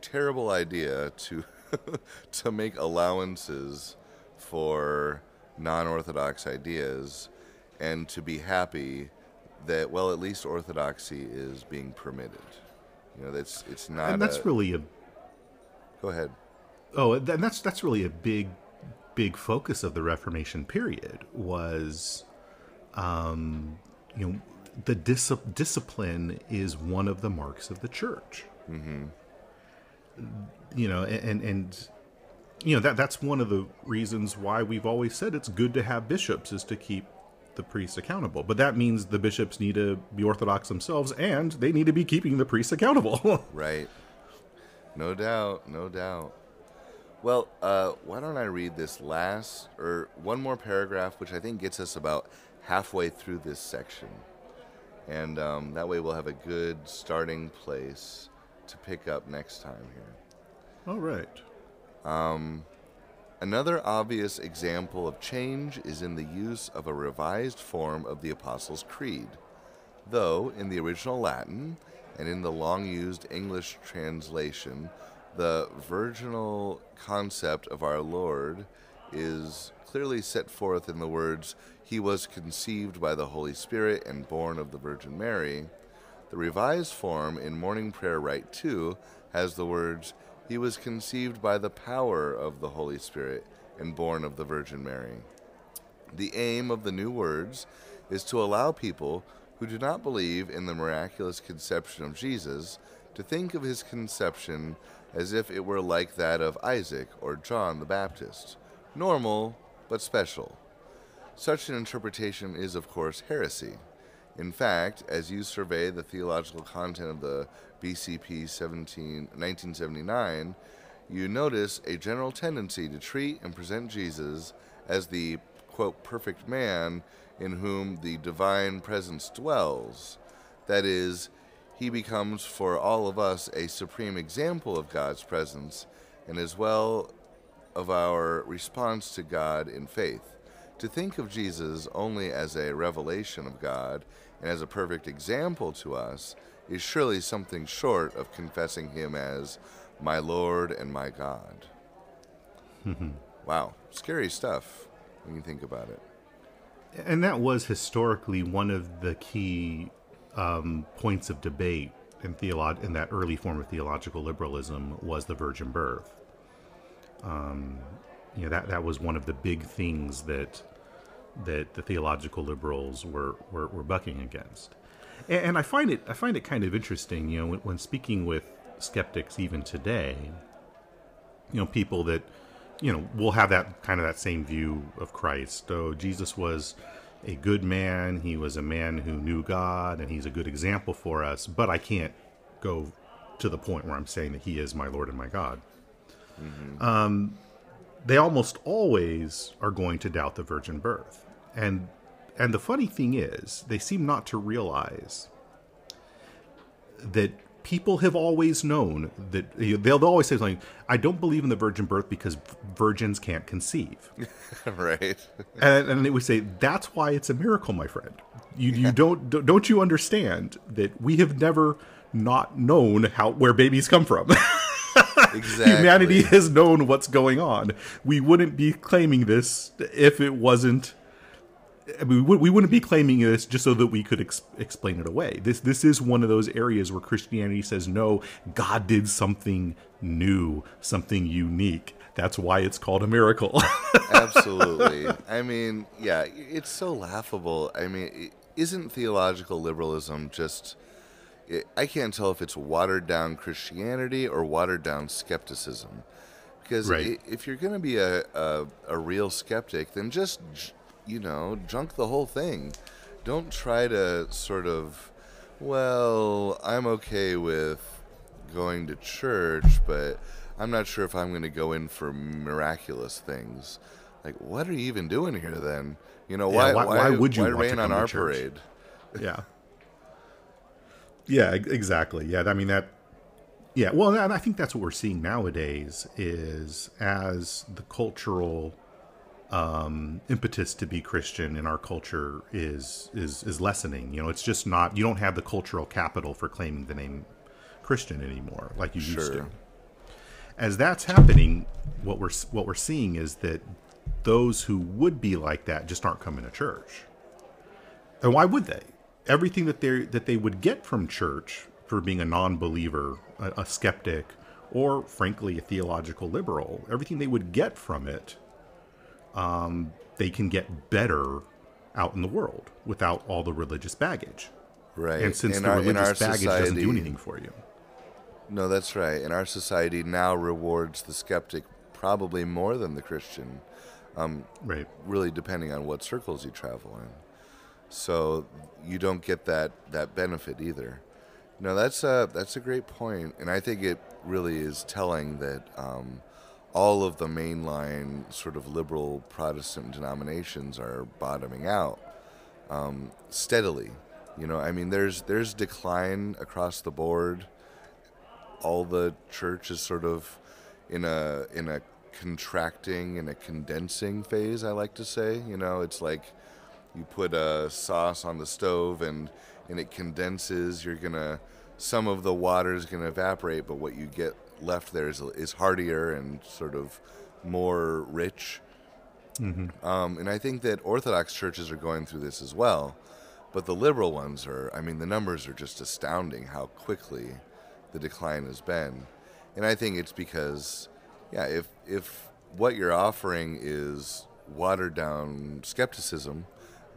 terrible idea to to make allowances for non-orthodox ideas and to be happy that well at least orthodoxy is being permitted you know that's it's not and that's a, really a go ahead oh and that's that's really a big big focus of the reformation period was um you know the dis- discipline is one of the marks of the church mm-hmm. you know and and you know that that's one of the reasons why we've always said it's good to have bishops is to keep the priests accountable. But that means the bishops need to be orthodox themselves and they need to be keeping the priests accountable. right. No doubt, no doubt. Well, uh, why don't I read this last or one more paragraph, which I think gets us about halfway through this section. And um, that way we'll have a good starting place to pick up next time here. All right. Um, Another obvious example of change is in the use of a revised form of the Apostles' Creed. Though, in the original Latin and in the long used English translation, the virginal concept of our Lord is clearly set forth in the words, He was conceived by the Holy Spirit and born of the Virgin Mary. The revised form in Morning Prayer Rite 2 has the words, he was conceived by the power of the Holy Spirit and born of the Virgin Mary. The aim of the new words is to allow people who do not believe in the miraculous conception of Jesus to think of his conception as if it were like that of Isaac or John the Baptist, normal but special. Such an interpretation is, of course, heresy. In fact, as you survey the theological content of the BCP 17, 1979, you notice a general tendency to treat and present Jesus as the, quote, perfect man in whom the divine presence dwells. That is, he becomes for all of us a supreme example of God's presence and as well of our response to God in faith. To think of Jesus only as a revelation of God and as a perfect example to us is surely something short of confessing him as my Lord and my God. wow, scary stuff when you think about it. And that was historically one of the key um, points of debate in, theolo- in that early form of theological liberalism was the virgin birth. Um, you know that that was one of the big things that that the theological liberals were, were, were bucking against. And, and, I find it I find it kind of interesting, you know, when, when speaking with skeptics even today, you know, people that you know we'll have that kind of that same view of Christ. So Jesus was a good man. He was a man who knew God, and he's a good example for us. But I can't go to the point where I'm saying that he is my Lord and my God. Mm-hmm. Um, they almost always are going to doubt the virgin birth. And and the funny thing is, they seem not to realize that people have always known that they'll always say something i don't believe in the virgin birth because virgins can't conceive right and, and they would say that's why it's a miracle my friend you, you don't don't you understand that we have never not known how where babies come from exactly. Humanity has known what's going on. We wouldn't be claiming this if it wasn't. I mean, we wouldn't be claiming this just so that we could ex- explain it away. This this is one of those areas where Christianity says no. God did something new, something unique. That's why it's called a miracle. Absolutely. I mean, yeah, it's so laughable. I mean, isn't theological liberalism just I can't tell if it's watered down Christianity or watered down skepticism. because Right. if you're going to be a, a a real skeptic, then just j- you know junk the whole thing. Don't try to sort of, well, I'm okay with going to church, but I'm not sure if I'm going to go in for miraculous things. Like, what are you even doing here then? You know, Yeah, why, why- why would you why rain on our church? parade? yeah yeah exactly yeah i mean that yeah well and i think that's what we're seeing nowadays is as the cultural um impetus to be christian in our culture is is is lessening. You know it's just not you don't have the cultural capital for claiming the name christian anymore like you used to. As that's happening what we're what we're seeing is that those who would be like that just aren't coming to church. And why would they? Everything that they that they would get from church for being a non-believer, a, a skeptic, or frankly a theological liberal, everything they would get from it, um, they can get better out in the world without all the religious baggage. Right. And since In the our- religious baggage doesn't do anything for you, No, that's right. And our society now rewards the skeptic probably more than the Christian, right? really depending on what circles you travel in. So you don't get that, that benefit either. No, that's a, that's a great point, and I think it really is telling that um, all of the mainline sort of liberal Protestant denominations are bottoming out um, steadily. You know, I mean, there's there's decline across the board. all the church is sort of in a in a contracting and a condensing phase. I like to say, you know, it's like you put a sauce on the stove and and it condenses. You're gonna some of the water is gonna evaporate, but what you get left there is is heartier and sort of more rich. Um, and I think that Orthodox churches are going through this as well. But the liberal ones are, I mean, the numbers are just astounding how quickly the decline has been. And I think it's because, yeah, if, if what you're offering is watered down skepticism,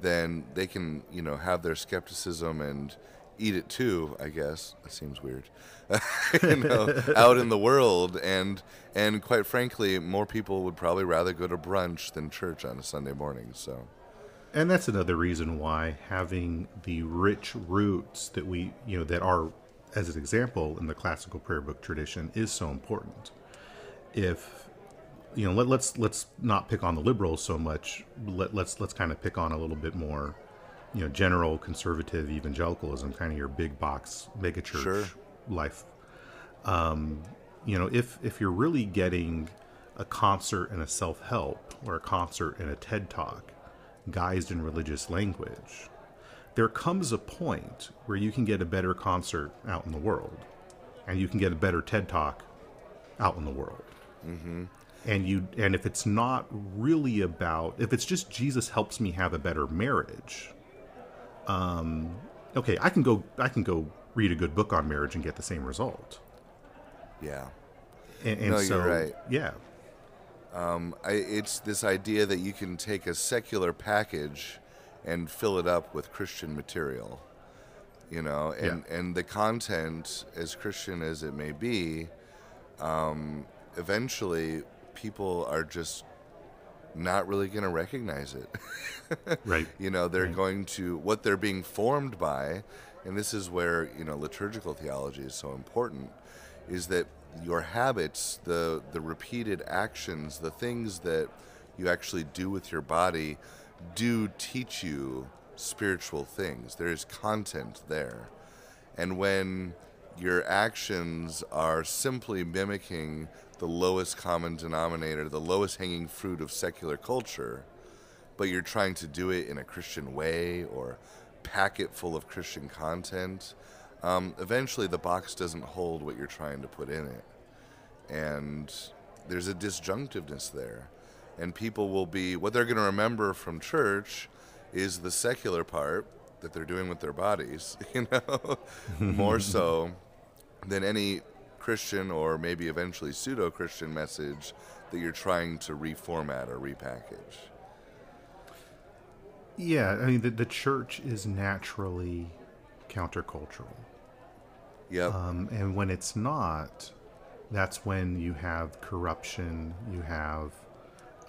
then they can, you know, have their skepticism and eat it too, I guess. That seems weird. you know, out in the world and and quite frankly, more people would probably rather go to brunch than church on a Sunday morning. So and that's another reason why having the rich roots that we you know that are as an example in the classical prayer book tradition is so important if you know let, let's let's not pick on the liberals so much let, let's let's kind of pick on a little bit more you know general conservative evangelicalism kind of your big box mega church Sure. life um, you know if if you're really getting a concert and a self-help or a concert and a ted talk guised in religious language there comes a point where you can get a better concert out in the world and you can get a better ted talk out in the world mm-hmm. and you and if it's not really about if it's just jesus helps me have a better marriage um okay i can go i can go read a good book on marriage and get the same result. Yeah, and, and No, so you're right. yeah. Um, I, it's this idea that you can take a secular package and fill it up with Christian material, you know, and and the content, as Christian as it may be, um, eventually people are just not really going to recognize it. right. You know they're going to what they're being formed by and this is where you know liturgical theology is so important is that your habits the the repeated actions the things that you actually do with your body do teach you spiritual things. There is content there. And when your actions are simply mimicking the lowest common denominator the lowest hanging fruit of secular culture but you're trying to do it in a Christian way or pack it full of Christian content, um, eventually the box doesn't hold what you're trying to put in it. And there's a disjunctiveness there. And people will be, what they're going to remember from church is the secular part that they're doing with their bodies, you know, more so than any Christian or maybe eventually pseudo Christian message that you're trying to reformat or repackage. yeah i mean the, the church is naturally countercultural Yep. Um, and when it's not, that's when you have corruption, you have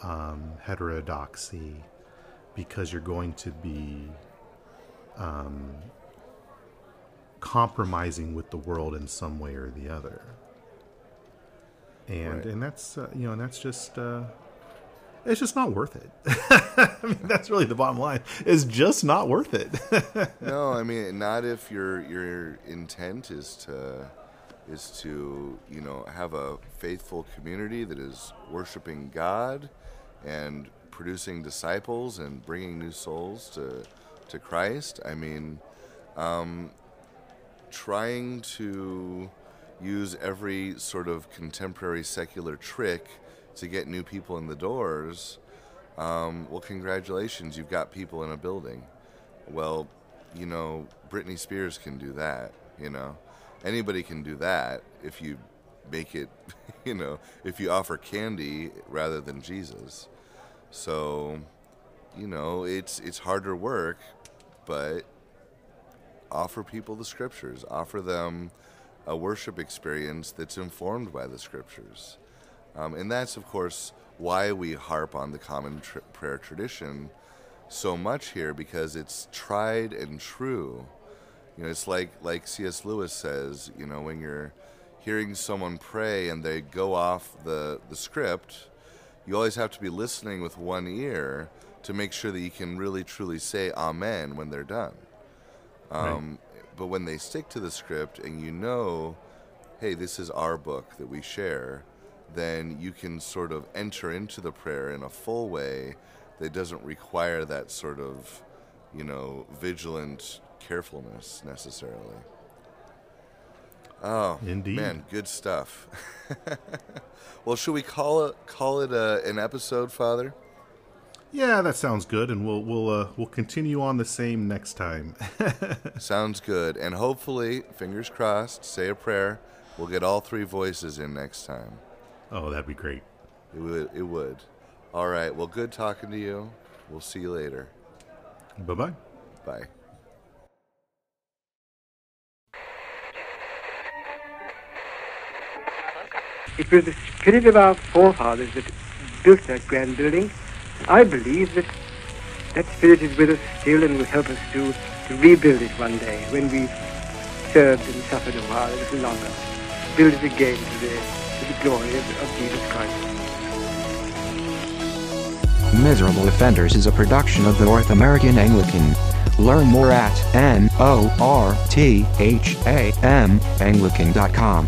um, heterodoxy, because you're going to be um, compromising with the world in some way or the other. And Right. and that's uh, you know and that's just uh, it's just not worth it. I mean, that's really the bottom line. It's just not worth it. no, I mean not if your your intent is to is to you know have a faithful community that is worshiping God and producing disciples and bringing new souls to to Christ. I mean, um, trying to use every sort of contemporary secular trick to get new people in the doors. Um, well, congratulations, you've got people in a building. Well, you know, Britney Spears can do that, you know. Anybody can do that if you make it, you know, if you offer candy rather than Jesus. So, you know, it's it's harder work, but offer people the scriptures, offer them a worship experience that's informed by the scriptures. Um, and that's, of course, why we harp on the common tr- prayer tradition so much here because it's tried and true. You know, it's like like C.S. Lewis says. You know, when you're hearing someone pray and they go off the the script, you always have to be listening with one ear to make sure that you can really truly say Amen when they're done. Um, But when they stick to the script and you know, hey, this is our book that we share, then you can sort of enter into the prayer in a full way that doesn't require that sort of, you know, vigilant carefulness necessarily. Oh, Indeed. man, good stuff. well, should we call it call it a, an episode, Father? Yeah, that sounds good, and we'll we'll uh, we'll continue on the same next time. Sounds good. And hopefully, fingers crossed, say a prayer. We'll get all three voices in next time. oh, that'd be great. It would. It would. All right. Well, good talking to you. We'll see you later. Bye bye. Bye. It was the spirit of our forefathers that built that grand building. I believe that that spirit is with us still and will help us to, to rebuild it one day when we've served and suffered a while, a little longer. Build it again to the, to the glory of, of Jesus Christ. Miserable Offenders is a production of the North American Anglican. Learn more at N O R T H A M Anglican.com.